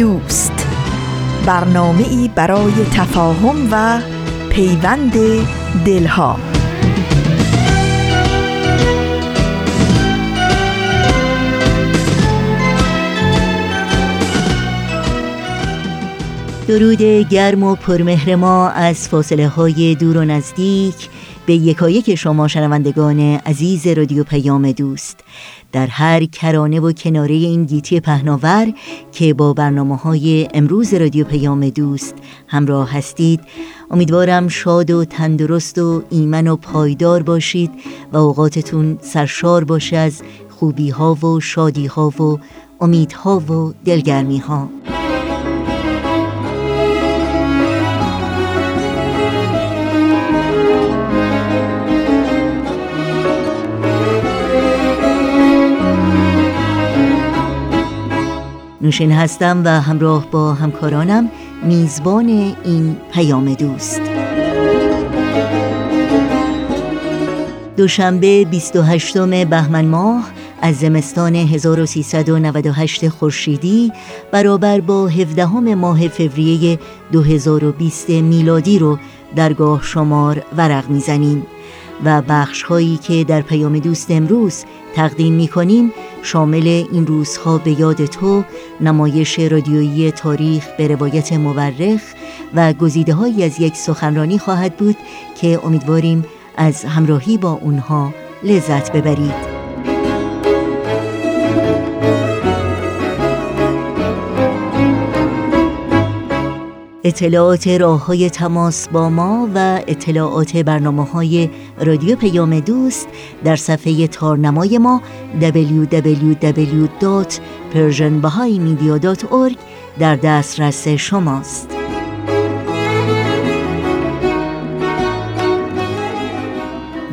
دوست. برنامه ای برای تفاهم و پیوند دلها. درود گرم و پرمهر ما از فاصله های دور و نزدیک. به یکایک شما شنوندگان عزیز رادیو پیام دوست. در هر کرانه و کناره این گیتی پهناور که با برنامه های امروز رادیو پیام دوست همراه هستید امیدوارم شاد و تندرست و ایمن و پایدار باشید و اوقاتتون سرشار باشه از خوبی ها و شادی ها و امیدها و دلگرمی ها نوشین هستم و همراه با همکارانم میزبان این پیام دوست. دوشنبه 28 بهمن ماه از زمستان 1398 خورشیدی برابر با 17 ماه فوریه 2020 میلادی رو درگاه شمار ورق می‌زنیم. و بخش هایی که در پیام دوست امروز تقدیم می کنیم شامل این روزها به یاد تو نمایش رادیویی تاریخ به روایت مورخ و گزیده هایی از یک سخنرانی خواهد بود که امیدواریم از همراهی با اونها لذت ببرید. اطلاعات راه های تماس با ما و اطلاعات برنامه های رادیو پیام دوست در صفحه تارنمای ما www.persianbahaimedia.org در دسترس شماست.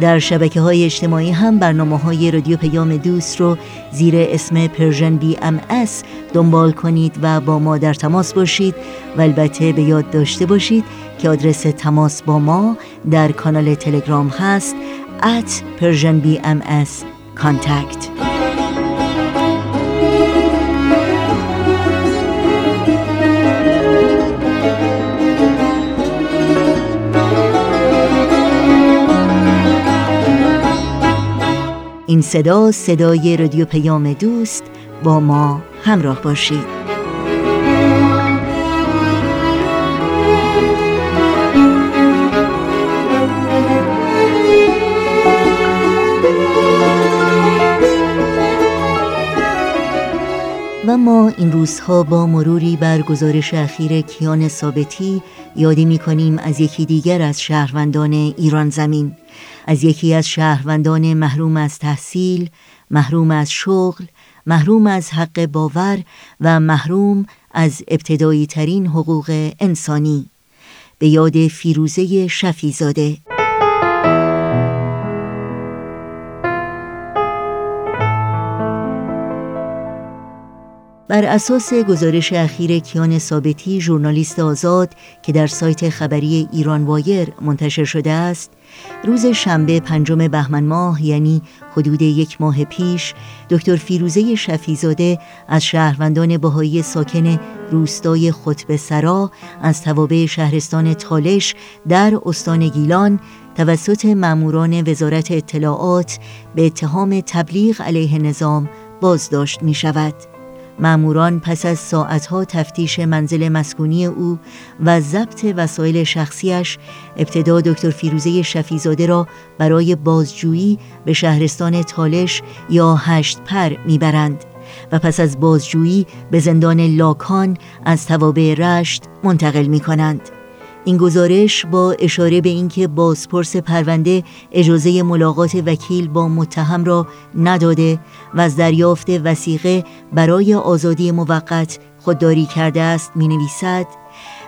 در شبکه های اجتماعی هم برنامه های رادیو پیام دوست رو زیر اسم Persian BMS دنبال کنید و با ما در تماس باشید و البته به یاد داشته باشید که آدرس تماس با ما در کانال تلگرام هست at Persian contact این صدا صدای رادیو پیام دوست با ما همراه باشید. و ما این روزها با مروری بر گزارش اخیر کیان ثابتی یادی می کنیم از یکی دیگر از شهروندان ایران زمین. از یکی از شهروندان محروم از تحصیل، محروم از شغل، محروم از حق باور و محروم از ابتدایی ترین حقوق انسانی. به یاد فیروزه شفیزاده. بر اساس گزارش اخیر کیان ثابتی ژورنالیست آزاد که در سایت خبری ایران وایر منتشر شده است روز شنبه پنجم بهمن ماه یعنی حدود یک ماه پیش دکتر فیروزه شفیزاده از شهروندان بهایی ساکن روستای خطب سرا از توابع شهرستان تالش در استان گیلان توسط ماموران وزارت اطلاعات به اتهام تبلیغ علیه نظام بازداشت می شود. ماموران پس از ساعتها تفتیش منزل مسکونی او و ضبط وسایل شخصیش ابتدا دکتر فیروزه شفیزاده را برای بازجویی به شهرستان تالش یا هشت پر می‌برند و پس از بازجویی به زندان لاکان از توابع رشت منتقل می کنند. این گزارش با اشاره به اینکه بازپرس پرونده اجازه ملاقات وکیل با متهم را نداده و از دریافت وسیقه برای آزادی موقت خودداری کرده است می نویسد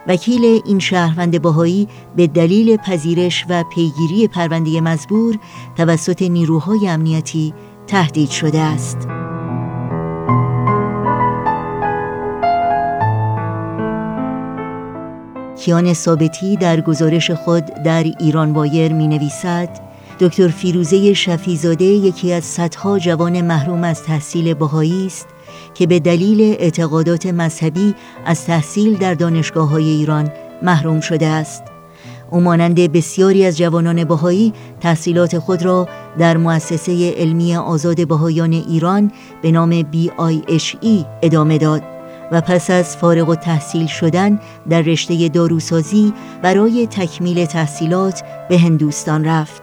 وکیل این شهروند باهایی به دلیل پذیرش و پیگیری پرونده مزبور توسط نیروهای امنیتی تهدید شده است. کیان ثابتی در گزارش خود در ایران وایر می نویسد دکتر فیروزه شفیزاده یکی از صدها جوان محروم از تحصیل بهایی است که به دلیل اعتقادات مذهبی از تحصیل در دانشگاه های ایران محروم شده است. او مانند بسیاری از جوانان بهایی تحصیلات خود را در مؤسسه علمی آزاد بهایان ایران به نام BIHE ادامه داد. و پس از فارغ و تحصیل شدن در رشته داروسازی برای تکمیل تحصیلات به هندوستان رفت.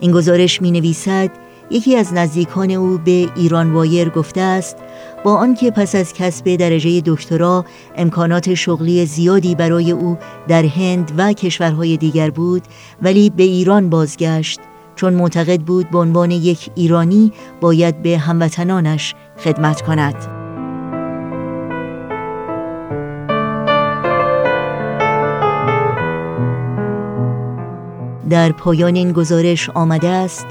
این گزارش می نویسد یکی از نزدیکان او به ایران وایر گفته است با آنکه پس از کسب درجه دکترا امکانات شغلی زیادی برای او در هند و کشورهای دیگر بود ولی به ایران بازگشت چون معتقد بود به عنوان یک ایرانی باید به هموطنانش خدمت کند. در پایان این گزارش آمده است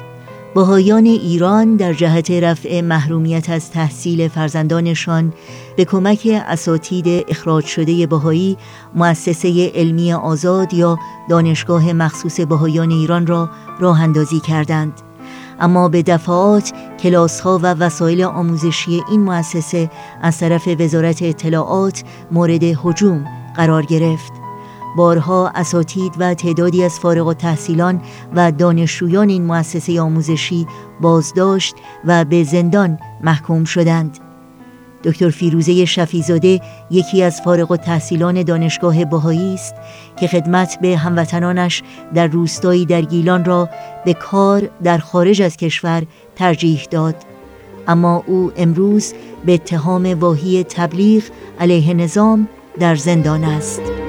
بهایان ایران در جهت رفع محرومیت از تحصیل فرزندانشان به کمک اساتید اخراج شده بهایی مؤسسه علمی آزاد یا دانشگاه مخصوص بهایان ایران را راه اندازی کردند. اما به دفعات کلاس ها و وسایل آموزشی این مؤسسه از طرف وزارت اطلاعات مورد هجوم قرار گرفت. بارها اساتید و تعدادی از فارغ و تحصیلان و دانشجویان این مؤسسه آموزشی بازداشت و به زندان محکوم شدند. دکتر فیروزه شفیزاده یکی از فارغ و تحصیلان دانشگاه بهایی است که خدمت به هموطنانش در روستایی در گیلان را به کار در خارج از کشور ترجیح داد اما او امروز به اتهام واهی تبلیغ علیه نظام در زندان است.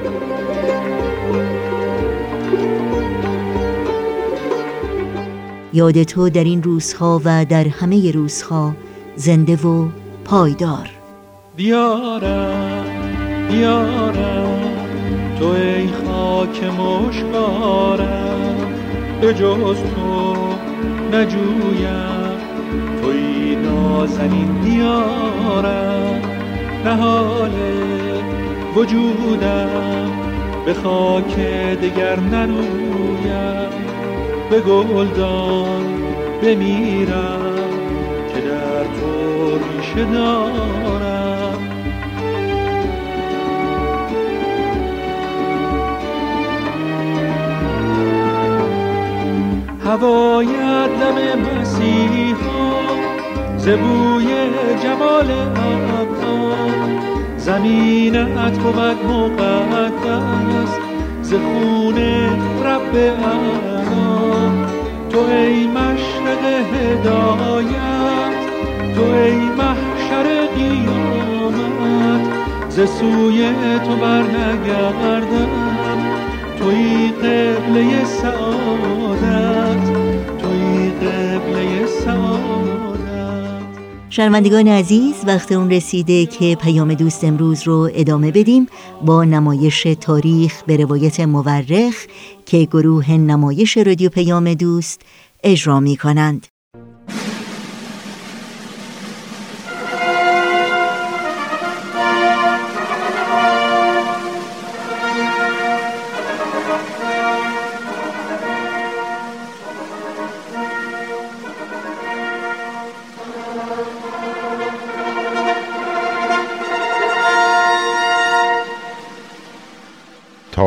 یاد تو در این روزها و در همه روزها زنده و پایدار. دیارم دیارم تو ای خاک مشکارم به جز تو نجویم. توی نازنین دیارم نهال وجودم به خاک دگر نرویم به گلدان بمیرم که در تو ریشه دارم. هوایت دم مسیحا زبوی جمال ابها زمینت بود مقدس ز خون رب تو ای مشرق هدایت تو ای محشر قیامت. ز سوی تو بر نگردم توی قبله سعادت توی قبله سعادت. شنوندگان عزیز وقت اون رسیده که پیام دوست امروز رو ادامه بدیم با نمایش تاریخ به روایت مورخ که گروه نمایش رادیو پیام دوست اجرا می کنند.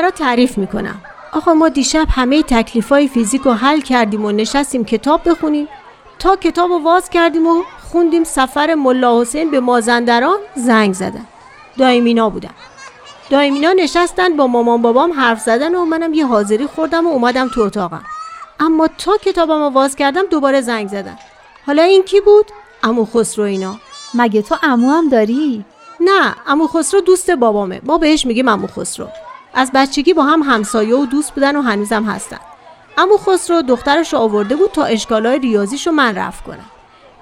برات تعریف می‌کنم. آقا ما دیشب همه تکلیفای فیزیک رو حل کردیم و نشستیم کتاب بخونیم. تا کتاب رو واز کردیم و خوندیم سفر ملا حسین به مازندران زنگ زدن. دایمینا بودن. دایمینا نشستن با مامان بابام حرف زدن و منم یه حاضری خوردم و اومدم تو اتاقم. اما تا کتابم رو واز کردم دوباره زنگ زدن. حالا این کی بود؟ امو خسرو اینا. مگه تو امو هم داری؟ نه امو خسرو دوست بابامه. ما بهش میگیم امو خسرو. از بچگی با هم همسایه و دوست بودن و هنوزم هستن. امو خسرو دخترش رو آورده بود تا اشکالای ریاضیش رو من رفت کنم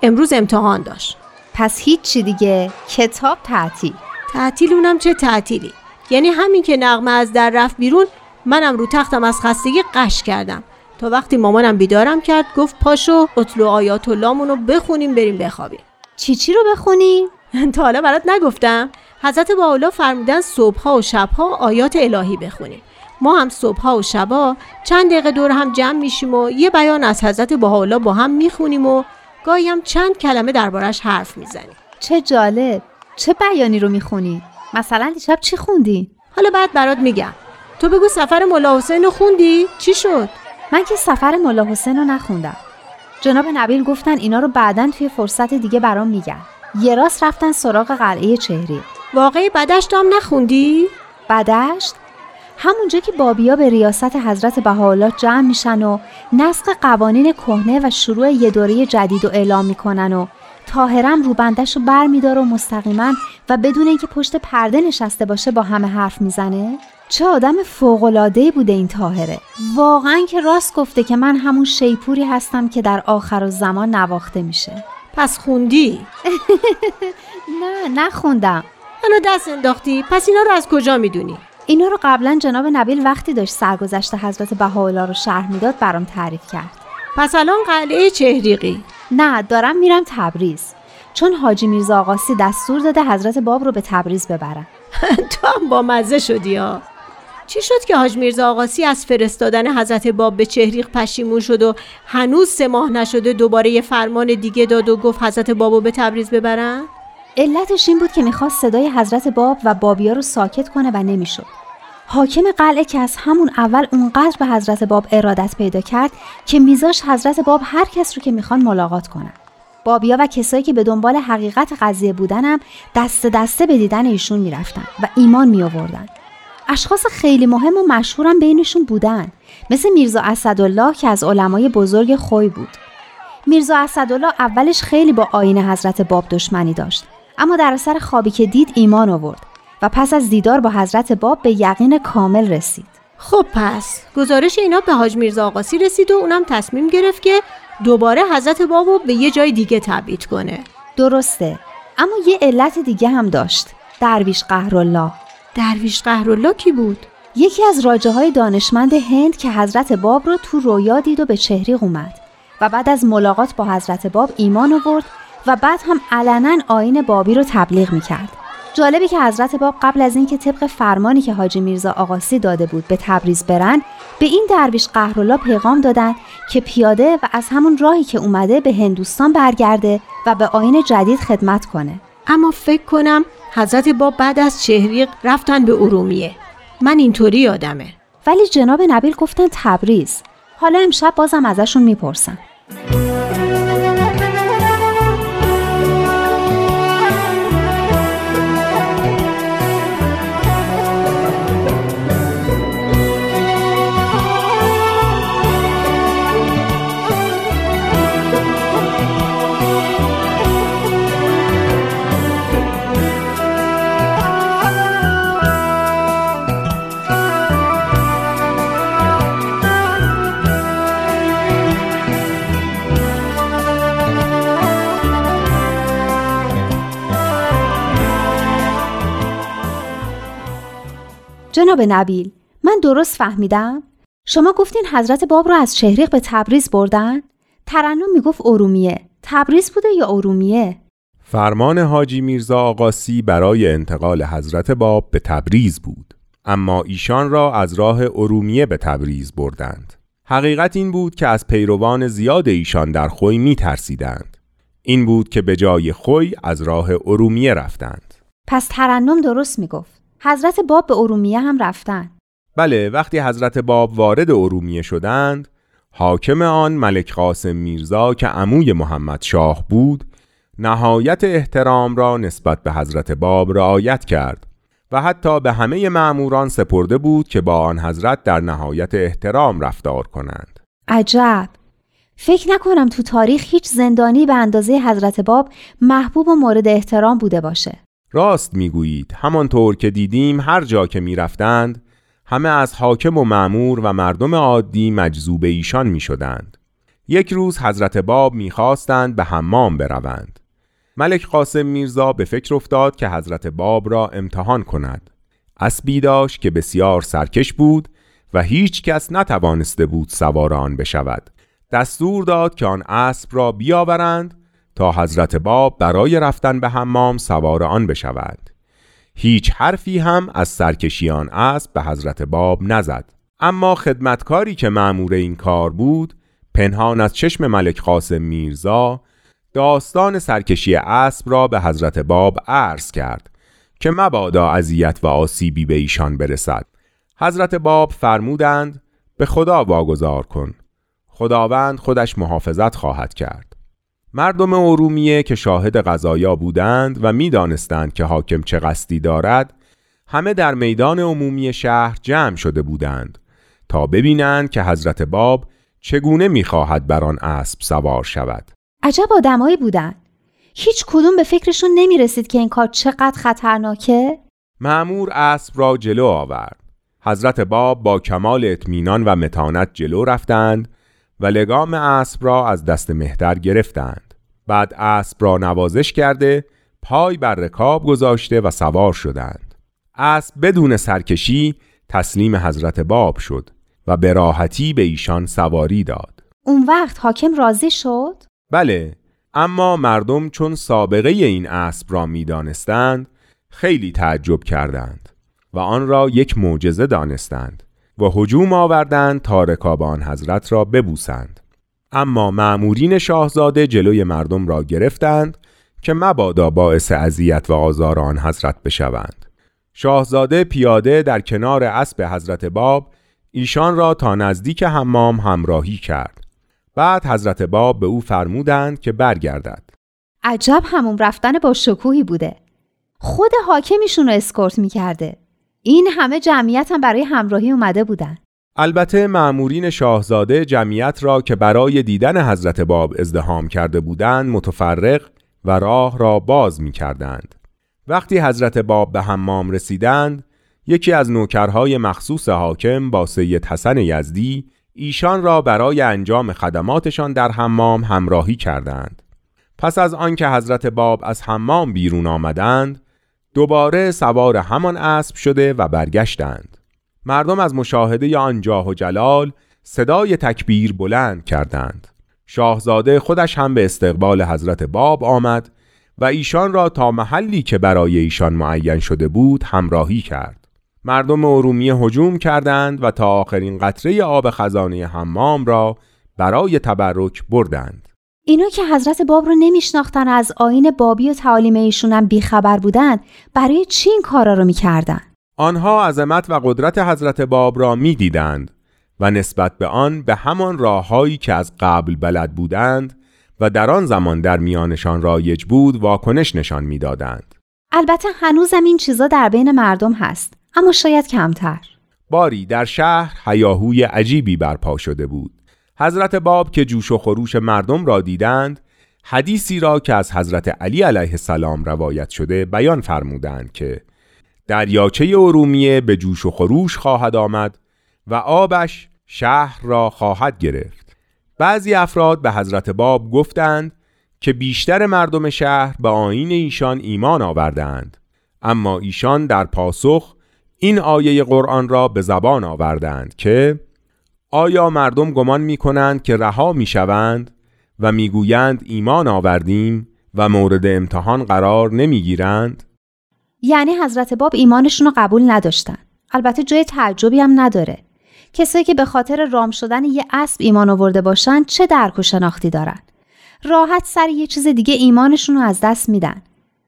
امروز امتحان داشت. پس هیچی دیگه. کتاب تعطیل. تعطیل اونم چه تعطیلی؟ یعنی همین که نغمه از در رفت بیرون منم رو تختم از خستگی قش کردم. تا وقتی مامانم بیدارم کرد گفت پاشو اطلو آیات اللهمون رو بخونیم بریم بخوابیم. چی چی رو بخونیم؟ تا حالا برات نگفتم. حضرت باولا فرمودن صبحها و شبها آیات الهی بخونیم ما هم صبحها و شبا چند دقیقه دور هم جمع میشیم و یه بیان از حضرت باولا با هم می‌خونیم و گاهی هم چند کلمه دربارش حرف می‌زنیم چه جالب چه بیانی رو می‌خونی؟ مثلا دیشب چی خوندی؟ حالا بعد برات میگم تو بگو سفر ملا حسین رو خوندی؟ چی شد؟ من که سفر ملا حسین رو نخوندم جناب نبیل گفتن اینا رو بعدا توی فرصت دیگه برام میگن یه راست رفتن سراغ قلعه چهری واقعی بدشت هم نخوندی؟ بدشت؟ همونجا که بابیا به ریاست حضرت بهاءالله جمع میشن و نسق قوانین کهنه و شروع یه دوره جدید و اعلام می‌کنن و تاهرم روبندش رو بر میداره و مستقیما و بدون اینکه پشت پرده نشسته باشه با همه حرف می‌زنه چه آدم فوقلادهی بوده این تاهره واقعا که راست گفته که من همون شیپوری هستم که در آخر و زمان نواخته میشه پس خوندی؟ نه نخوندم منو دست انداختی؟ پس اینا رو از کجا می‌دونی؟ اینا رو قبلا جناب نبیل وقتی داشت سرگذشت حضرت بهاءالله رو شرح می‌داد برام تعریف کرد. پس الان قلعه چهریقی؟ نه دارم میرم تبریز. چون حاجی میرزا آقاسی دستور داده حضرت باب رو به تبریز ببرن. تو هم با مزه شدی ها. چی شد که حاج میرزا آقاسی از فرستادن حضرت باب به چهریق پشیمون شد و هنوز سه ماه نشده دوباره یه فرمان دیگه داد و گفت حضرت بابو به تبریز ببرن؟ علتش این بود که می‌خواست صدای حضرت باب و بابیا رو ساکت کنه و نمی‌شد. حاکم قلعه که از همون اول اونقدر به حضرت باب ارادت پیدا کرد که میذاش حضرت باب هر کس رو که می‌خوان ملاقات کنن. بابیا و کسایی که به دنبال حقیقت قضیه بودنم دست دسته به دیدن ایشون می‌رفتن و ایمان می آوردن. اشخاص خیلی مهم و مشهورم بینشون بودن مثل میرزا اسدالله که از علمای بزرگ خوی بود. میرزا اسدالله اولش خیلی با آین حضرت باب دشمنی داشت اما در اثر خوابی که دید ایمان آورد و پس از دیدار با حضرت باب به یقین کامل رسید. خب پس گزارش اینا به حاج میرزا آقاسی رسید و اونم تصمیم گرفت که دوباره حضرت بابو به یه جای دیگه تبعید کنه. درسته اما یه علت دیگه هم داشت درویش قهرالله. درویش قهرالله کی بود؟ یکی از راجه های دانشمند هند که حضرت باب رو تو رویا دید و به چهریق اومد و بعد از ملاقات با حضرت باب ایمان آورد و بعد هم علنا آین بابی رو تبلیغ می‌کرد. جالبه که حضرت باب قبل از اینکه طبق فرمانی که حاجی میرزا آقاسی داده بود به تبریز برن به این درویش قهرالله پیغام دادن که پیاده و از همون راهی که اومده به هندوستان برگرده و به آین جدید خدمت کنه. اما فکر کنم حضرت باب بعد از چهریق رفتن به ارومیه. من اینطوری یادمه. ولی جناب نبیل گفتن تبریز. حالا امشب بازم ازشون می‌پرسم جناب نبیل. من درست فهمیدم؟ شما گفتین حضرت باب رو از شهریق به تبریز بردن؟ ترنم می‌گفت ارومیه. تبریز بوده یا ارومیه؟ فرمان حاجی میرزا آقاسی برای انتقال حضرت باب به تبریز بود. اما ایشان را از راه ارومیه به تبریز بردند. حقیقت این بود که از پیروان زیاد ایشان در خوی می ترسیدند این بود که به جای خوی از راه ارومیه رفتند. پس ترنم درست می‌گفت. حضرت باب به ارومیه هم رفتن. بله وقتی حضرت باب وارد ارومیه شدند حاکم آن ملک قاسم میرزا که عموی محمد شاه بود نهایت احترام را نسبت به حضرت باب رعایت کرد و حتی به همه معموران سپرده بود که با آن حضرت در نهایت احترام رفتار کنند. عجب! فکر نکنم تو تاریخ هیچ زندانی به اندازه حضرت باب محبوب و مورد احترام بوده باشه. راست می‌گویید همانطور که دیدیم هر جا که می‌رفتند همه از حاکم و معمور و مردم عادی مجذوب ایشان می شدند. یک روز حضرت باب می‌خواستند به حمام بروند. ملک قاسم میرزا به فکر افتاد که حضرت باب را امتحان کند. اسبی داشت که بسیار سرکش بود و هیچ کس نتوانسته بود سوار آن بشود. دستور داد که آن اسب را بیاورند تا حضرت باب برای رفتن به حمام سوار آن بشود. هیچ حرفی هم از سرکشی آن اسب به حضرت باب نزد. اما خدمتکاری که معمور این کار بود پنهان از چشم ملک قاسم میرزا داستان سرکشی اسب را به حضرت باب عرض کرد که مبادا اذیت و آسیبی به ایشان برسد حضرت باب فرمودند به خدا واگذار کن خداوند خودش محافظت خواهد کرد مردم ارومیه که شاهد قضایا بودند و می‌دانستند که حاکم چه قصدی دارد همه در میدان عمومی شهر جمع شده بودند تا ببینند که حضرت باب چگونه می‌خواهد بر آن اسب سوار شود. عجب آدمایی بودن. هیچ کدوم به فکرشون نمی رسید که این کار چقدر خطرناکه؟ معمور اسب را جلو آورد. حضرت باب با کمال اطمینان و متانت جلو رفتند و لگام اسب را از دست مهتر گرفتند. بعد اسب را نوازش کرده پای بر رکاب گذاشته و سوار شدند. اسب بدون سرکشی تسلیم حضرت باب شد و به راحتی به ایشان سواری داد. اون وقت حاکم راضی شد؟ بله اما مردم چون سابقه این اسب را می‌دانستند خیلی تعجب کردند و آن را یک معجزه دانستند. و هجوم آوردند تا رکاب آن حضرت را ببوسند. اما معمورین شاهزاده جلوی مردم را گرفتند که مبادا باعث اذیت و آزار آن حضرت بشوند. شاهزاده پیاده در کنار اسب حضرت باب ایشان را تا نزدیک حمام همراهی کرد. بعد حضرت باب به او فرمودند که برگردد. عجب همون رفتن با شکوهی بوده. خود حاکمیشون رو اسکورت می‌کرده. این همه جمعیت هم برای همراهی اومده بودن البته معمورین شاهزاده جمعیت را که برای دیدن حضرت باب ازدهام کرده بودند متفرق و راه را باز می کردند. وقتی حضرت باب به حمام رسیدند یکی از نوکرهای مخصوص حاکم با سید حسن یزدی ایشان را برای انجام خدماتشان در حمام همراهی کردند. پس از آنکه حضرت باب از حمام بیرون آمدند، دوباره سوار همان اسب شده و برگشتند. مردم از مشاهده آن جاه و جلال صدای تکبیر بلند کردند. شاهزاده خودش هم به استقبال حضرت باب آمد و ایشان را تا محلی که برای ایشان معین شده بود همراهی کرد. مردم ارومیه هجوم کردند و تا آخرین قطره آب خزانه حمام را برای تبرک بردند. اینا که حضرت باب رو نمیشناختن از آین بابی و تعالیم ایشون هم بیخبر بودن برای چی این کارا رو می‌کردن؟ آنها عظمت و قدرت حضرت باب را می‌دیدند و نسبت به آن به همان راههایی که از قبل بلد بودند و در آن زمان در میانشان رایج بود واکنش نشان می‌دادند. البته هنوزم این چیزا در بین مردم هست اما شاید کمتر. باری در شهر هیاهوی عجیبی برپا شده بود. حضرت باب که جوش و خروش مردم را دیدند حدیثی را که از حضرت علی علیه السلام روایت شده بیان فرمودند که دریاچه ارومیه به جوش و خروش خواهد آمد و آبش شهر را خواهد گرفت. بعضی افراد به حضرت باب گفتند که بیشتر مردم شهر به آین ایشان ایمان آوردند اما ایشان در پاسخ این آیه قرآن را به زبان آوردند که آیا مردم گمان می کنند که رها می شوند و می‌گویند ایمان آوردیم و مورد امتحان قرار نمی گیرند؟ یعنی حضرت باب ایمانشون رو قبول نداشتن. البته جای تعجبی هم نداره. کسایی که به خاطر رام شدن یه اسب ایمان آورده باشن چه درک و شناختی دارن؟ راحت سر یه چیز دیگه ایمانشون رو از دست میدن.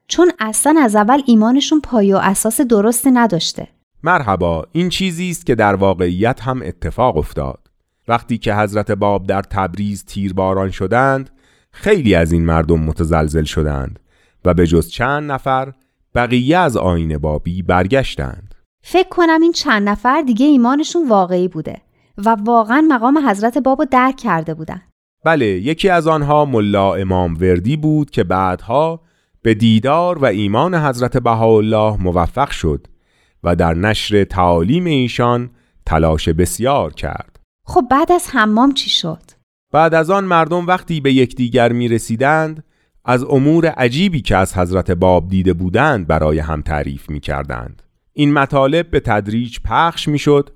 چون اصلا از اول ایمانشون پایه و اساس درستی نداشته. مرحبا این چیزی است که در واقعیت هم اتفاق افتاد. وقتی که حضرت باب در تبریز تیرباران شدند خیلی از این مردم متزلزل شدند و به جز چند نفر بقیه از آین بابی برگشتند. فکر کنم این چند نفر دیگه ایمانشون واقعی بوده و واقعا مقام حضرت بابو درک کرده بودن. بله یکی از آنها ملا امام وردی بود که بعدها به دیدار و ایمان حضرت بهاءالله موفق شد. و در نشر تعالیم ایشان تلاش بسیار کرد خب بعد از حمام چی شد؟ بعد از آن مردم وقتی به یکدیگر می رسیدند از امور عجیبی که از حضرت باب دیده بودند برای هم تعریف می کردند. این مطالب به تدریج پخش می شد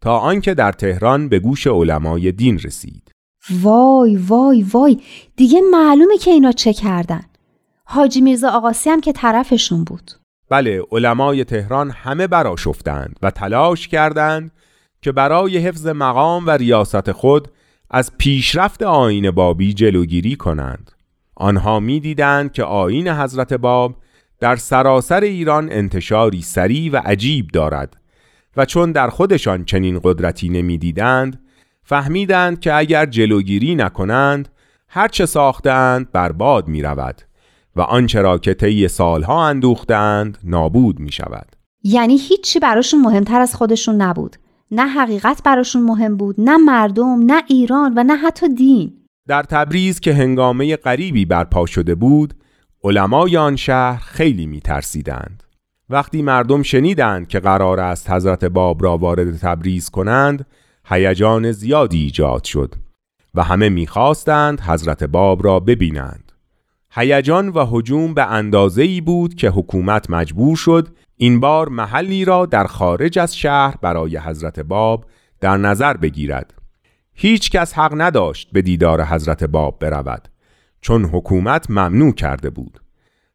تا آنکه در تهران به گوش علمای دین رسید. وای وای وای دیگه معلومه که اینا چه کردن. حاجی میرزا آقاسی هم که طرفشون بود. بله علمای تهران همه براشفتند و تلاش کردند که برای حفظ مقام و ریاست خود از پیشرفت آین بابی جلوگیری کنند. آنها می‌دیدند که آین حضرت باب در سراسر ایران انتشاری سریع و عجیب دارد و چون در خودشان چنین قدرتی نمی‌دیدند فهمیدند که اگر جلوگیری نکنند هرچه ساختند برباد می رود و آنچه را که طی سالها اندوختند نابود می شود یعنی هیچی براشون مهمتر از خودشون نبود. نه حقیقت براشون مهم بود نه مردم نه ایران و نه حتی دین. در تبریز که هنگامه غریبی برپا شده بود علمای آن شهر خیلی می ترسیدند وقتی مردم شنیدند که قرار است حضرت باب را وارد تبریز کنند هیجان زیادی ایجاد شد و همه می‌خواستند حضرت باب را ببینند. هیجان و هجوم به اندازه ای بود که حکومت مجبور شد این بار محلی را در خارج از شهر برای حضرت باب در نظر بگیرد. هیچ کس حق نداشت به دیدار حضرت باب برود چون حکومت ممنوع کرده بود.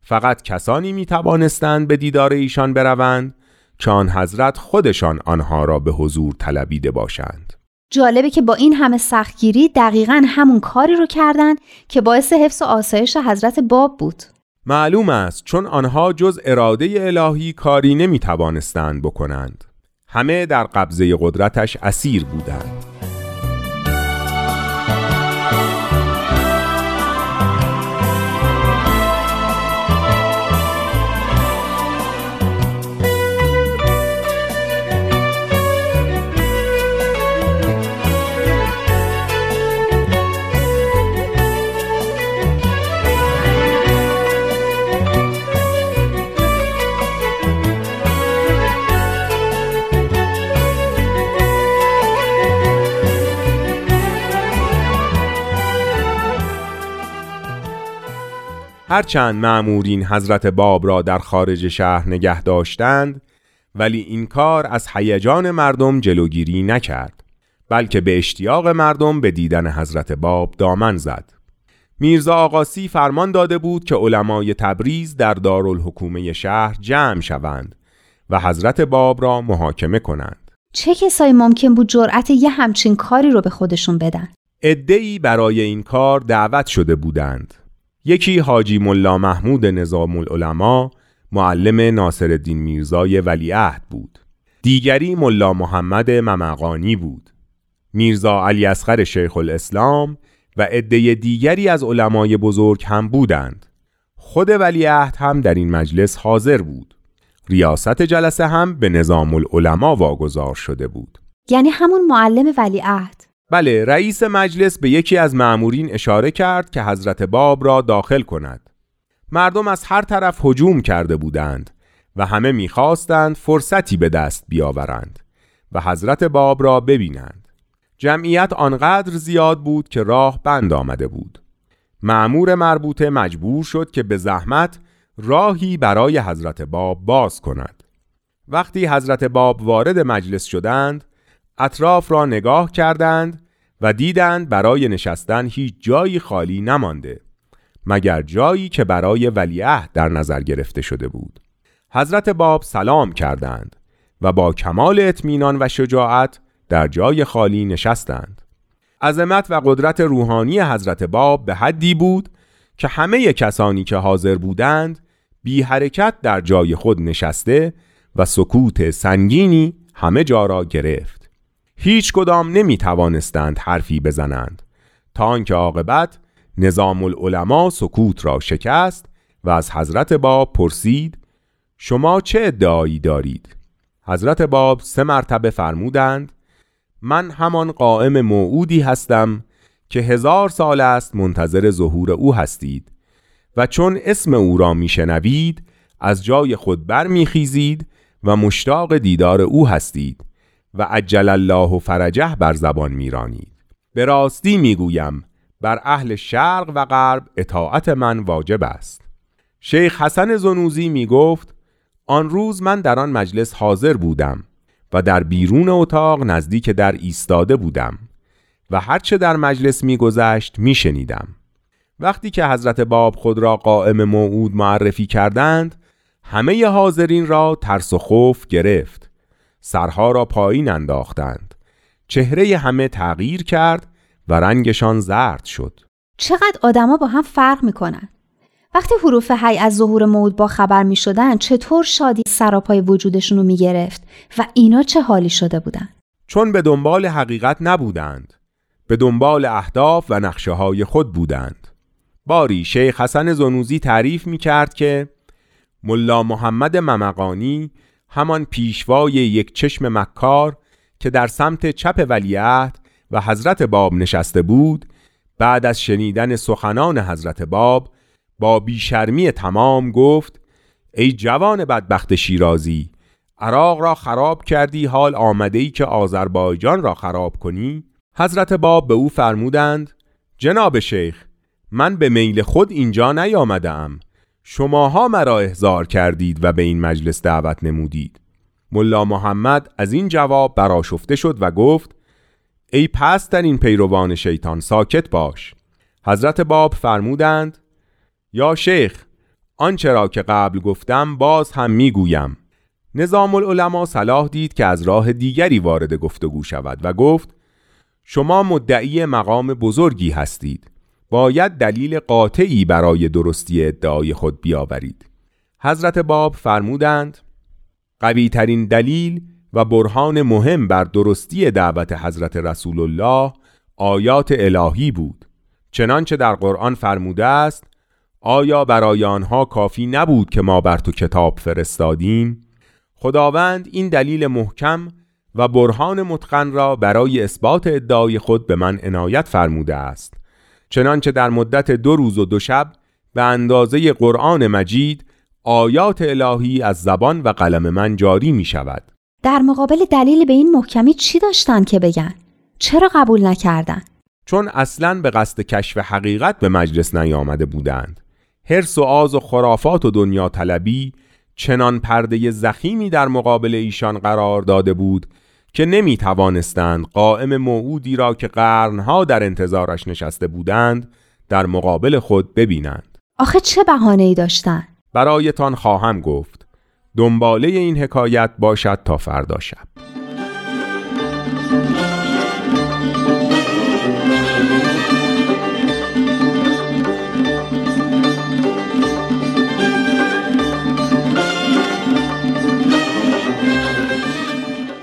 فقط کسانی می توانستند به دیدار ایشان بروند که حضرت خودشان آنها را به حضور طلبیده باشند. جالبه که با این همه سختگیری دقیقا همون کاری رو کردند که باعث حفظ و آسایش حضرت باب بود. معلوم است چون آنها جز اراده الهی کاری نمی توانستند بکنند. همه در قبضه قدرتش اسیر بودند. هرچند معمورین حضرت باب را در خارج شهر نگه داشتند ولی این کار از هیجان مردم جلوگیری نکرد بلکه به اشتیاق مردم به دیدن حضرت باب دامن زد. میرزا آقاسی فرمان داده بود که علمای تبریز در دارالحکومه شهر جمع شوند و حضرت باب را محاکمه کنند. چه کسایی ممکن بود جرأت یه همچین کاری رو به خودشون بدن؟ ادهی برای این کار دعوت شده بودند. یکی حاجی ملا محمود نظام العلماء معلم ناصر الدین میرزای ولیعهد بود. دیگری ملا محمد ممقانی بود. میرزا علی اصغر شیخ الاسلام و عده دیگری از علمای بزرگ هم بودند. خود ولیعهد هم در این مجلس حاضر بود. ریاست جلسه هم به نظام العلماء واگذار شده بود. یعنی همون معلم ولیعهد. بله رئیس مجلس به یکی از معمورین اشاره کرد که حضرت باب را داخل کند. مردم از هر طرف هجوم کرده بودند و همه می‌خواستند فرصتی به دست بیاورند و حضرت باب را ببینند. جمعیت آنقدر زیاد بود که راه بند آمده بود. معمور مربوطه مجبور شد که به زحمت راهی برای حضرت باب باز کند. وقتی حضرت باب وارد مجلس شدند اطراف را نگاه کردند و دیدند برای نشستن هیچ جایی خالی نمانده مگر جایی که برای ولیعهد در نظر گرفته شده بود. حضرت باب سلام کردند و با کمال اطمینان و شجاعت در جای خالی نشستند. عظمت و قدرت روحانی حضرت باب به حدی بود که همه کسانی که حاضر بودند بی حرکت در جای خود نشسته و سکوت سنگینی همه جا را گرفت. هیچ کدام نمی توانستند حرفی بزنند تا آنکه عاقبت نظام العلماء سکوت را شکست و از حضرت باب پرسید شما چه ادعایی دارید؟ حضرت باب سه مرتبه فرمودند من همان قائم موعودی هستم که هزار سال است منتظر ظهور او هستید و چون اسم او را میشنوید از جای خود برمیخیزید و مشتاق دیدار او هستید و عجل الله فرجه بر زبان میرانید. به راستی می‌گویم بر اهل شرق و غرب اطاعت من واجب است. شیخ حسن زنوزی می گفت آن روز من در آن مجلس حاضر بودم و در بیرون اتاق نزدیک در ایستاده بودم و هرچه در مجلس میگذشت میشنیدم. وقتی که حضرت باب خود را قائم موعود معرفی کردند همه حاضرین را ترس و خوف گرفت. سرها را پایین انداختند. چهره همه تغییر کرد و رنگشان زرد شد. چقدر آدما با هم فرق می‌کنن. وقتی حروف حی از ظهور موعود با خبر می شدن چطور شادی سراپای وجودشون رو می گرفت و اینا چه حالی شده بودن؟ چون به دنبال حقیقت نبودند به دنبال اهداف و نقشه های خود بودند. باری شیخ حسن زنوزی تعریف می کرد که ملا محمد ممقانی همان پیشوای یک چشم مکار که در سمت چپ ولیعهد و حضرت باب نشسته بود بعد از شنیدن سخنان حضرت باب با بیشرمی تمام گفت ای جوان بدبخت شیرازی عراق را خراب کردی حال آمده ای که آذربایجان را خراب کنی؟ حضرت باب به او فرمودند جناب شیخ من به میل خود اینجا نیامده شماها مرا احضار کردید و به این مجلس دعوت نمودید. ملا محمد از این جواب براشفته شد و گفت ای این پیروان شیطان ساکت باش. حضرت باب فرمودند یا شیخ آنچه را که قبل گفتم باز هم می‌گویم. نظام العلماء صلاح دید که از راه دیگری وارد گفتگو شود و گفت شما مدعی مقام بزرگی هستید. باید دلیل قاطعی برای درستی ادعای خود بیاورید. حضرت باب فرمودند قوی ترین دلیل و برهان مهم بر درستی دعوت حضرت رسول الله آیات الهی بود. چنانچه در قرآن فرموده است آیا برای آنها کافی نبود که ما بر تو کتاب فرستادیم؟ خداوند این دلیل محکم و برهان متقن را برای اثبات ادعای خود به من عنایت فرموده است. چنانچه در مدت دو روز و دو شب به اندازه قرآن مجید آیات الهی از زبان و قلم من جاری می شود در مقابل دلیل به این محکمی چی داشتن که بگن؟ چرا قبول نکردن؟ چون اصلا به قصد کشف حقیقت به مجلس نیامده بودند هرس و آز و خرافات و دنیا طلبی چنان پرده زخیمی در مقابل ایشان قرار داده بود که نمی توانستند قائم موعودی را که قرنها در انتظارش نشسته بودند در مقابل خود ببینند آخه چه بهانه ای داشتن؟ برایتان خواهم گفت دنباله این حکایت باشد تا فردا شب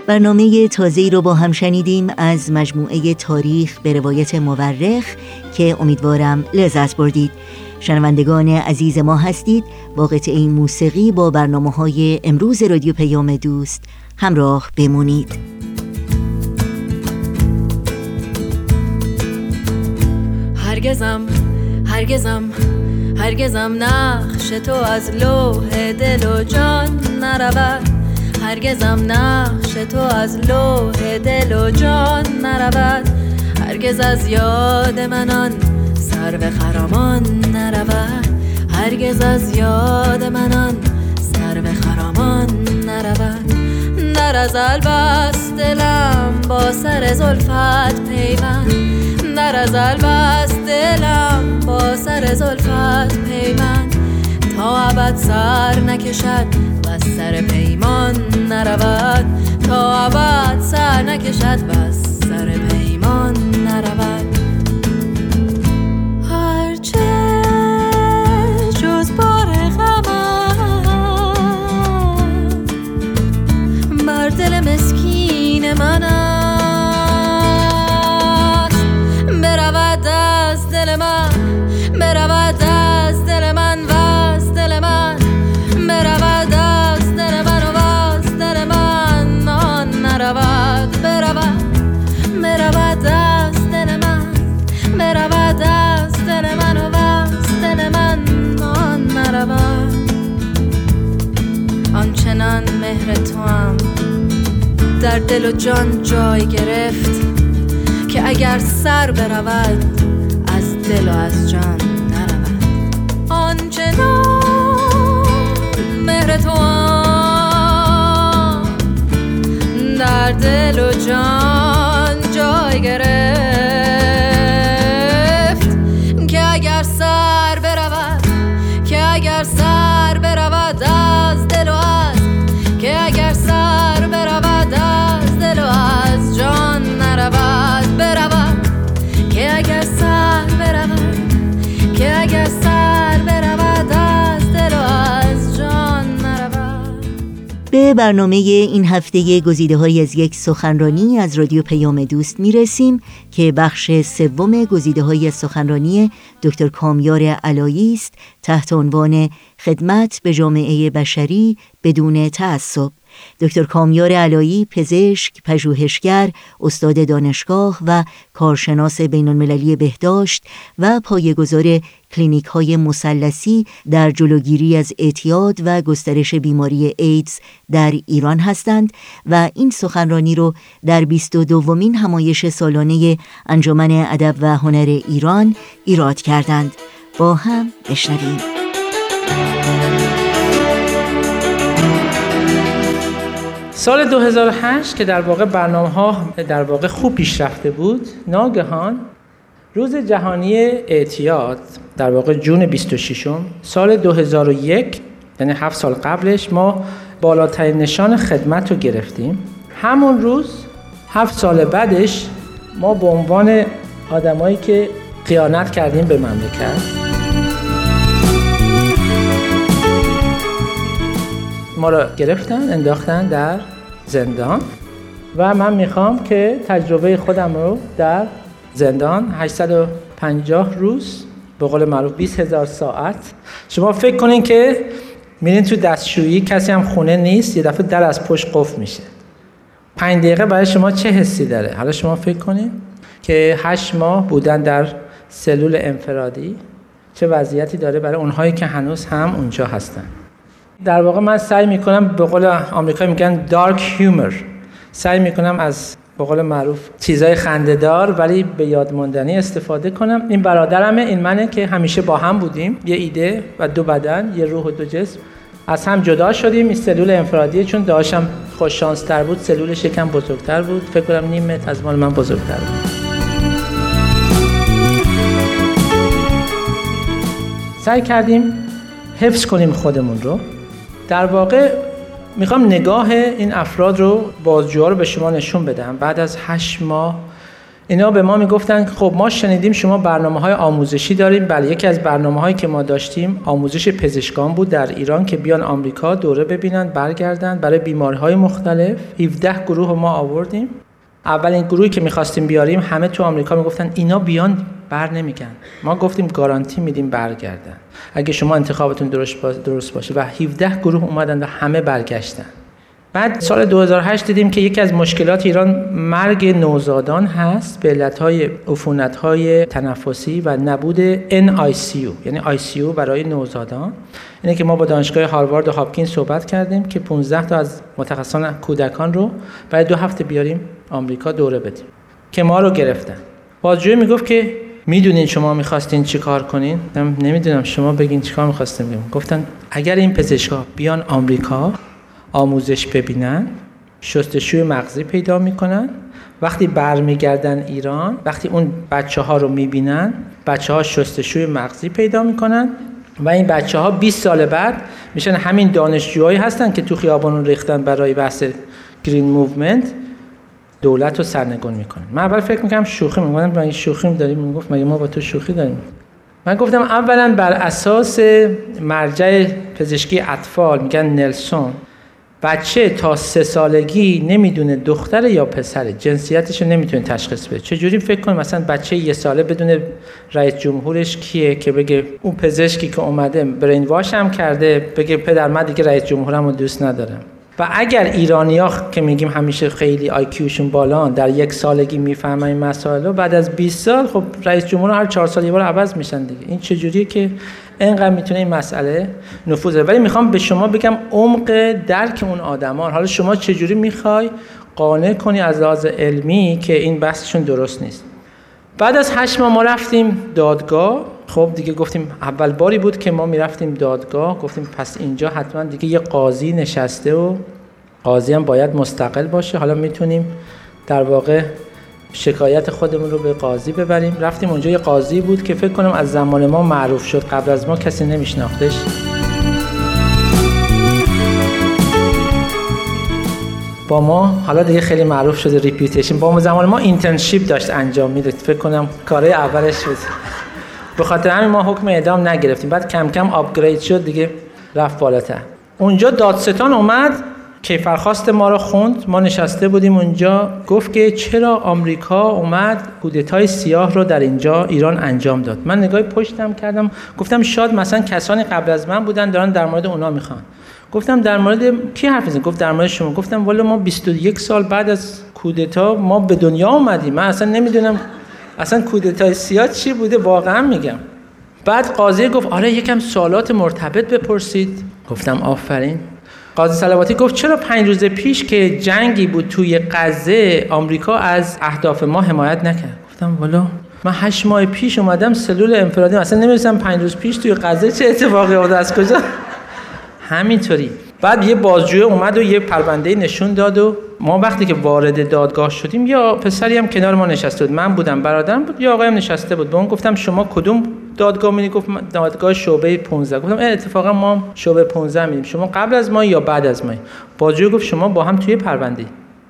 برنامه تازه رو با هم شنیدیم از مجموعه تاریخ به روایت مورخ که امیدوارم لذت بردید. شنوندگان عزیز ما هستید. با این موسیقی با برنامه های امروز رادیو پیام دوست همراه بمونید. هرگزم هرگزم هرگزم نقش تو از لوح دل و جان نرود. هرگزم نقش تو از لوح دل و جان نرود. هرگز از یاد منان سر به خرامان نرود. هرگز از یاد منان سر به خرامان نرود. از بس دلم با سر زلفت پیوند. در از بس دلم با سر زلفت پیوند. تا ابد سر نکشد و سر پیمان نرود تا ابد سر نکشد و سر پیمان در دل و جان جای گرفت که اگر سر برود از دل و از جان نرود. آنچنان مهر تو در دل و جان برنامه این هفته گزیده های از یک سخنرانی از رادیو پیام دوست می رسیم که بخش سوم گزیده های سخنرانی دکتر کامیار علایی است تحت عنوان خدمت به جامعه بشری بدون تعصب. دکتر کامیار علایی پزشک، پژوهشگر، استاد دانشگاه و کارشناس بین المللی بهداشت و پایه‌گذار کلینیک های مسلسی در جلوگیری از اعتیاد و گسترش بیماری ایدز در ایران هستند و این سخنرانی رو در 22 دومین همایش سالانه انجمن ادب و هنر ایران ایراد کردند. با هم بشنویم. سال 2008 که در واقع برنامه ها در واقع خوب پیشرفته بود ناگهان روز جهانی اعتیاد در واقع جون 26 سال 2001 یعنی هفت سال قبلش ما بالاترین نشان خدمت رو گرفتیم. همون روز هفت سال بعدش ما به عنوان آدمایی که خیانت کردیم به مملکت. ما را گرفتن انداختن در زندان و من می‌خوام که تجربه خودم رو در زندان 850 روز به قول معروف 20 هزار ساعت. شما فکر کنین که میرین تو دستشویی کسی هم خونه نیست یه دفعه در از پشت قفل میشه. پنج دقیقه برای شما چه حسی داره؟ حالا شما فکر کنین که هشت ماه بودن در سلول انفرادی چه وضعیتی داره برای اونهایی که هنوز هم اونجا هستن. در واقع من سعی می‌کنم به قول آمریکا میگن دارک هیومر سعی می‌کنم از به قول معروف چیزای خندهدار ولی به یاد ماندنی استفاده کنم. این برادرمه این منه که همیشه با هم بودیم. یه ایده و دو بدن یه روح و دو جسم. از هم جدا شدیم. این سلول انفرادیه چون داشتم خوش تر بود سلولش یکم بزرگتر بود. فکر کنم نیم متر از مال من بزرگتر بود. سعی کردیم حفظ کنیم خودمون رو. در واقع می‌خوام نگاه این افراد رو بازجوها رو به شما نشون بدم. بعد از هشت ماه اینا به ما می‌گفتن خب ما شنیدیم شما برنامه های آموزشی داریم بله یکی از برنامه هایی که ما داشتیم آموزش پزشکان بود در ایران که بیان آمریکا دوره ببینن برگردن. برای بیماری های مختلف 17 گروه ما آوردیم. اولین گروهی که می‌خواستیم بیاریم همه تو آمریکا می‌گفتن اینا بیان بر نمیگن. ما گفتیم گارانتی میدیم برگردن. اگه شما انتخابتون درست باشه. و 17 گروه اومدن و همه برگشتن. بعد سال 2008 دیدیم که یکی از مشکلات ایران مرگ نوزادان هست به علتهای های تنفسی و نبود NICU یعنی ICU برای نوزادان. اینه که ما با دانشگاه هاروارد و هاپکینز صحبت کردیم که 15 تا از متخصصان کودکان رو برای دو هفته بیاریم آمریکا دوره بدیم. که ما رو گرفتن. بازجوی می‌گفت که می‌دونین شما می‌خواستین چیکار کنین؟ نمی‌دونم شما بگین چیکار می‌خواستین بگیم گفتن اگر این پزشکا بیان آمریکا آموزش ببینن شستشوی مغزی پیدا می‌کنن وقتی برمیگردن ایران وقتی اون بچه ها رو می‌بینن بچه ها شستشوی مغزی پیدا می‌کنن و این بچه ها 20 سال بعد میشن همین دانشجوهایی هستن که تو خیابان ریختن برای بحث Green Movement دولت رو سرنگون می‌کنن من اول فکر می‌کنم شوخی می‌کنم من شوخی داریم؟ می‌گفت مگه ما با تو شوخی داریم؟ من گفتم اولا بر اساس مرجع پزشکی اطفال میگن نلسون. بچه تا سه سالگی نمی‌دونه دختر یا پسره جنسیتش رو نمی‌تونه تشخیص بده. چجوری فکر کنیم مثلا بچه یه ساله بدونه رئیس جمهورش کیه که بگه اون پزشکی که اومده brainwash هم کرده بگه پدر من دیگه رئیس جمهورم رو دوست ندارم؟ و اگر ایرانیا که میگیم همیشه خیلی آیکیوشون بالا در یک سالگی می‌فهمن این مسائل بعد از 20 سال خب رئیس جمهور هر چهار سال یه بار عوض میشن دیگه. این چجوریه که اینقدر می‌تونه این مسئله نفوذ ولی می‌خوام به شما بگم عمق درک اون آدمان حالا شما چجوری می‌خوای قانع کنی از لحاظ علمی که این بحثشون درست نیست؟ بعد از هشت ماه ما رفتیم دادگاه. خب دیگه گفتیم اول باری بود که ما می‌رفتیم دادگاه گفتیم پس اینجا حتما دیگه یه قاضی نشسته و قاضی هم باید مستقل باشه. حالا می‌تونیم در واقع شکایت خودمون رو به قاضی ببریم. رفتیم اونجا یه قاضی بود که فکر کنم از زمان ما معروف شد. قبل از ما کسی نمیشناختش. با ما حالا دیگه خیلی معروف شده reputation با ما زمان ما internship داشت انجام میده فکر کنم کارهای اولش بود. به خاطر همین ما حکم اعدام نگرفتیم. بعد کم کم upgrade شد دیگه رفت بالاتر. اونجا دادستان اومد کیفرخواست ما رو خوند. ما نشسته بودیم اونجا. گفت که چرا آمریکا اومد کودتای سیاه رو در اینجا ایران انجام داد. من نگاه پشتم کردم. گفتم شاید مثلا کسانی قبل از من بودن دارن در مورد اونا می‌خوان. گفتم در مورد کی حرف گفت در مورد شما. گفتم والا ما 21 سال بعد از کودتا ما به دنیا اومدیم. من اصلا نمی‌دونم اصلا کودتای سیاه چی بوده؟ واقعا میگم. بعد قاضی گفت آره یکم سوالات مرتبط بپرسید. گفتم آفرین. قاضی سلواتی گفت چرا پنج روز پیش که جنگی بود توی غزه آمریکا از اهداف ما حمایت نکرد؟ گفتم والا من هشت ماه پیش اومدم سلول انفرادی اصلا نمی‌دونستم پنج روز پیش توی غزه چه اتفاقی افتاد از کجا؟ همینطوری. بعد یه بازجوی اومد و یه پرونده نشون داد و ما وقتی که وارد دادگاه شدیم یا پسری هم کنار ما نشسته بود. من بودم برادرم بود یا آقایم نشسته بود. به اون گفتم شما کدوم دادگاه میدین گفت دادگاه شعبه 15 گفتم اتفاقا ما شعبه 15 میدیم شما قبل از ما یا بعد از ما؟ بازجوی گفت شما با هم توی پرونده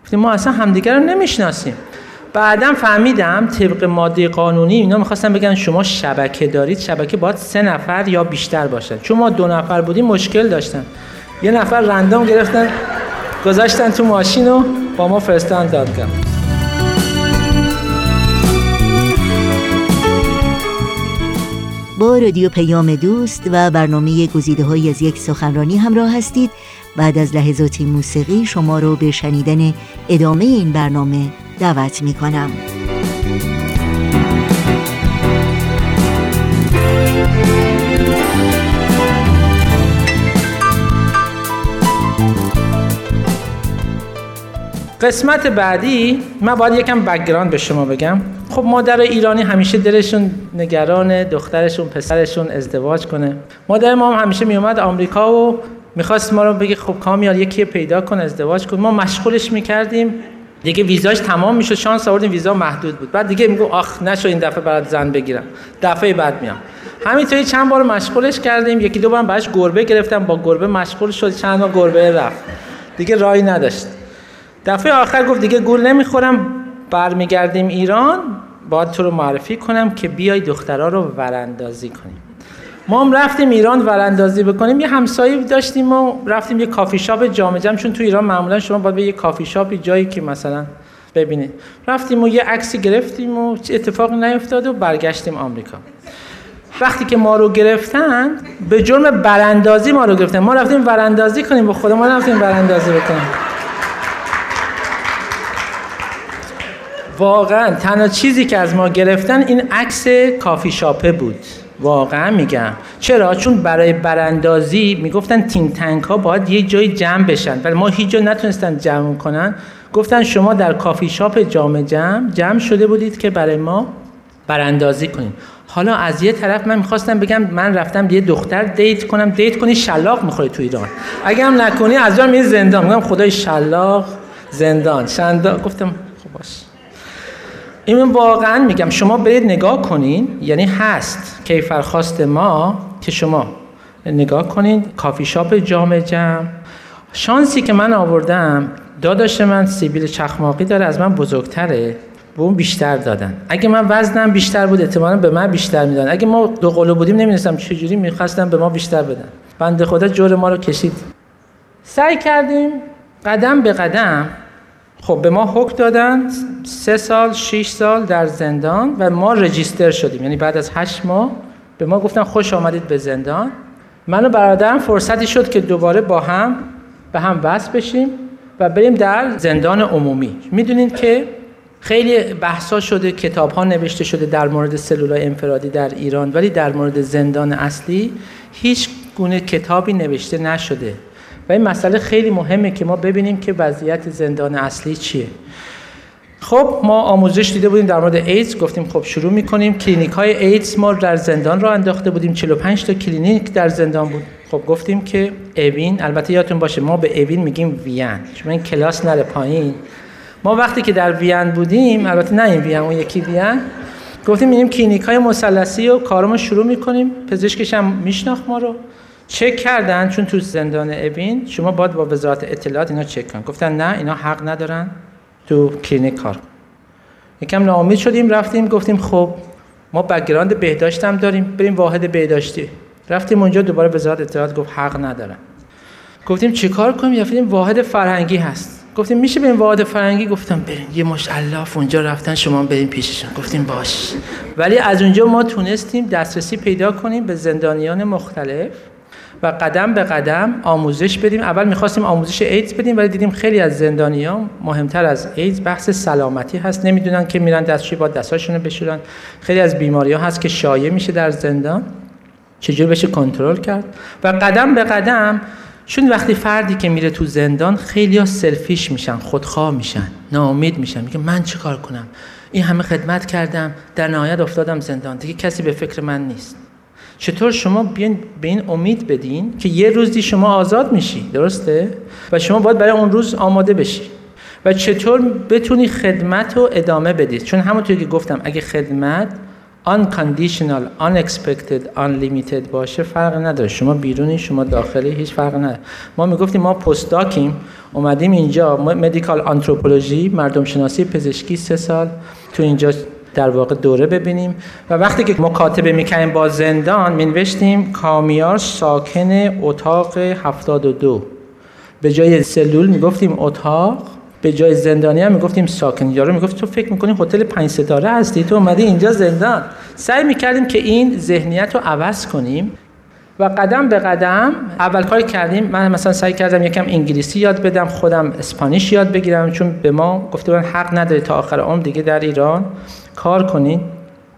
گفتیم ما اصلا همدیگه رو نمی‌شناسیم. بعدا فهمیدم طبق ماده قانونی اینا می‌خواستن بگن شما شبکه دارید. شبکه باید سه نفر یا بیشتر باشن چون ما دو نفر بودیم مشکل داشتن. یه نفر رندوم گرفتن گذاشتن تو ماشین و با ما فرستان دادگاه. با رادیو پیام دوست و برنامه گزیده های از یک سخنرانی همراه هستید. بعد از لحظات موسیقی شما رو به شنیدن ادامه این برنامه دعوت می کنم قسمت بعدی من باید یکم بکگراند به شما بگم. خب مادر ایرانی همیشه دلشون نگران دخترشون پسرشون ازدواج کنه. مادر ما هم همیشه میومد آمریکا و می‌خواست ما رو بگه خب کامیار یکی پیدا کن ازدواج کن. ما مشغولش می‌کردیم. دیگه ویزاش تمام می‌شد شانس آوردیم ویزا محدود بود. بعد دیگه میگو آخ نشو این دفعه برات زن بگیرم. دفعه بعد میام. همینطوری چند بار مشغولش کردیم. یکی دو بار براش گربه گرفتم. با گربه مشغول شد. چند بار گربه رفت. دیگه راهی نداشت. دفعه آخر گفت دیگه گول نمی‌خورم برمیگردیم ایران باید تو رو معرفی کنم که بیای دخترها رو وراندازی کنیم. ما هم رفتیم ایران وراندازی بکنیم یه همسایه داشتیم و رفتیم یه کافی شاپ جامعه جمع چون تو ایران معمولا شما باید به یه کافی شاپی جایی که مثلا ببینید رفتیم و یه عکسی گرفتیم و اتفاقی نیفتاد و برگشتیم آمریکا. وقتی که ما رو گرفتن به جرم براندازی ما رو گرفتن. ما رفتیم وراندازی کنیم با خودمون رفتیم وراندازی بکنیم. واقعا تنها چیزی که از ما گرفتن این عکس کافی شاپه بود. واقعا میگم. چرا؟ چون برای براندازی می‌گفتن think tank ها باید یه جای جمع بشن. ولی ما هیچ جا نتونستن جمع کنن. گفتن شما در کافی شاپ جامع جمع جمع شده بودید که برای ما براندازی کنید حالا از یه طرف من می‌خواستم بگم من رفتم یه دختر date کنم. date کنی شلاق می‌خوری تو ایران. اگه هم نکنی از جا میری زندان. میگم خدای شلاق زندان. شندا گفتم خب باش. این واقعا میگم. شما برید نگاه کنین یعنی هست کیفرخواست ما که شما نگاه کنین. کافی شاپ جام جم. شانسی که من آوردم داداش من سیبیل چخماقی داره از من بزرگتره. به اون بیشتر دادن. اگه من وزنم بیشتر بود احتمالا به من بیشتر میدن اگه ما دو قلو بودیم نمی‌دونستم چجوری می‌خواستم به ما بیشتر بدن. بنده خدا جور ما رو کشید. سعی کردیم قدم به قدم خب به ما حکم دادن سه سال شش سال در زندان و ما رجیستر شدیم. یعنی بعد از هشت ماه به ما گفتن خوش آمدید به زندان. من و برادرم فرصتی شد که دوباره با هم به هم وصل بشیم و بریم در زندان عمومی. می‌دونید که خیلی بحثا شده کتاب ها نوشته شده در مورد سلولای انفرادی در ایران ولی در مورد زندان اصلی هیچ گونه کتابی نوشته نشده. و این مسئله خیلی مهمه که ما ببینیم که وضعیت زندان اصلی چیه. خب ما آموزش دیده بودیم در مورد ایدز. گفتیم خب شروع می‌کنیم. کلینیک های ایدز ما در زندان راه انداخته بودیم. 45 تا کلینیک در زندان بود. خب گفتیم که اوین البته یادتون باشه ما به اوین میگیم وین چون این کلاس نره پایین. ما وقتی که در وین بودیم البته نه این وین اون یکی وین گفتیم میریم کلینیک های مثلثی و کارمون شروع می‌کنیم. پزشکش هم میشناخت ما رو. چک کردن چون تو زندان اوین شما باید با وزارت اطلاعات اینا چک کن گفتن نه اینا حق ندارن تو کلینیک کار. یکم ناامید شدیم رفتیم گفتیم خب ما background بهداشت داریم بریم واحد بهداشتی. رفتیم اونجا دوباره وزارت اطلاعات گفت حق ندارن. گفتیم چیکار کنیم؟ رفتیم واحد فرهنگی هست. گفتیم میشه بریم واحد فرهنگی؟ گفتم بریم. یه مشت علاف اونجا رفتن شما بریم پیششون. گفتیم باش. ولی از اونجا ما تونستیم دسترسی پیدا کنیم به زندانیان مختلف. و قدم به قدم آموزش بدیم. اول می‌خواستیم آموزش ایدز بدیم ولی دیدیم خیلی از زندانیان مهمتر از ایدز بحث سلامتی هست. نمی‌دونن که میرن دستشوی با دستاشون بشورن. خیلی از بیماری ها هست که شایع میشه در زندان. چجور بشه کنترل کرد؟ و قدم به قدم چون وقتی فردی که میره تو زندان خیلی ها سلفیش میشن خودخواه میشن ناامید میشن. میگه من چه کار کنم؟ این همه خدمت کردم در نهایت افتادم زندان. دیگه کسی به فکر من نیست. چطور شما بیان به این امید بدین که یه روزی شما آزاد میشی درسته؟ و شما باید برای اون روز آماده بشی. و چطور بتونی خدمت رو ادامه بدید چون همونطور که گفتم اگه خدمت unconditional unexpected unlimited باشه فرق نداره. شما بیرونی شما داخلی هیچ فرق نداره. ما می‌گفتیم ما پستاکیم اومدیم اینجا مدیکال آنتروپولوژی مردم شناسی پزشکی سه سال. تو اینجا در واقع دوره ببینیم. و وقتی که مکاتبه می‌کنیم با زندان مینوشتیم کامیار ساکن اتاق 72 به جای سلول می‌گفتیم اتاق به جای زندانی هم می‌گفتیم ساکن. یارو می‌گفت تو فکر می‌کنی هتل پنج ستاره هستی؟ تو اومدی اینجا زندان. سعی می‌کردیم که این ذهنیت رو عوض کنیم. و قدم به قدم اول کاری کردیم من مثلا سعی کردم یکم انگلیسی یاد بدم خودم Spanish یاد بگیرم چون به ما گفته بودن حق نداره تا آخر عمر دیگه در ایران کار کنین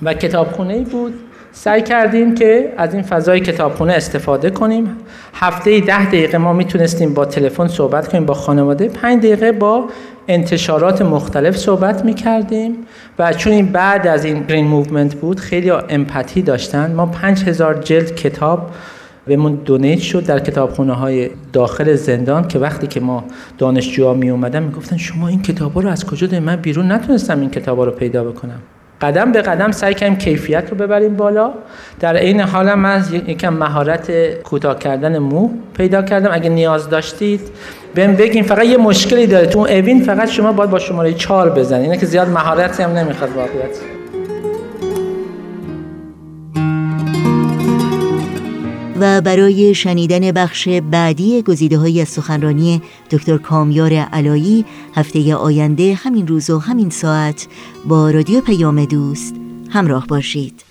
و کتابخونه ای بود. سعی کردیم که از این فضای کتابخونه استفاده کنیم. هفته ده دقیقه ما می‌تونستیم با تلفن صحبت کنیم با خانواده. پنج دقیقه با انتشارات مختلف صحبت می‌کردیم و چون این بعد از این Green Movement بود خیلی empathy داشتن. ما پنج هزار جلد کتاب بهمون دونیت شد در کتابخونه های داخل زندان که وقتی که ما دانشجوها می اومدن می‌گفتن شما این کتابا رو از کجا دارید من بیرون نتونستم این کتابا رو پیدا بکنم. قدم به قدم سعی کردیم کیفیت رو ببریم بالا. در عین حال من یکم مهارت کوتاه کردن مو پیدا کردم. اگه نیاز داشتید بهم بگین فقط یه مشکلی داره. تو اوین فقط شما باید با شماره 4 بزنید اینه که زیاد مهارتی هم نمی‌خواد واقعیت. و برای شنیدن بخش بعدی گزیده های از سخنرانی دکتر کامیار علایی هفته آینده همین روز و همین ساعت با رادیو پیام دوست همراه باشید.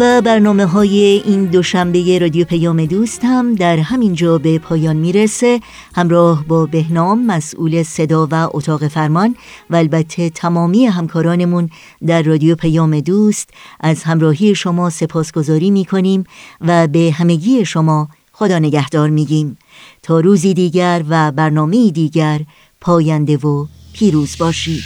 و برنامه های این دوشنبه رادیو پیام دوست هم در همین جا به پایان می‌رسه. همراه با بهنام مسئول صدا و اتاق فرمان و البته تمامی همکارانمون در رادیو پیام دوست از همراهی شما سپاسگزاری می‌کنیم و به همگی شما خدا نگهدار میگیم. تا روزی دیگر و برنامه دیگر پاینده و پیروز باشید.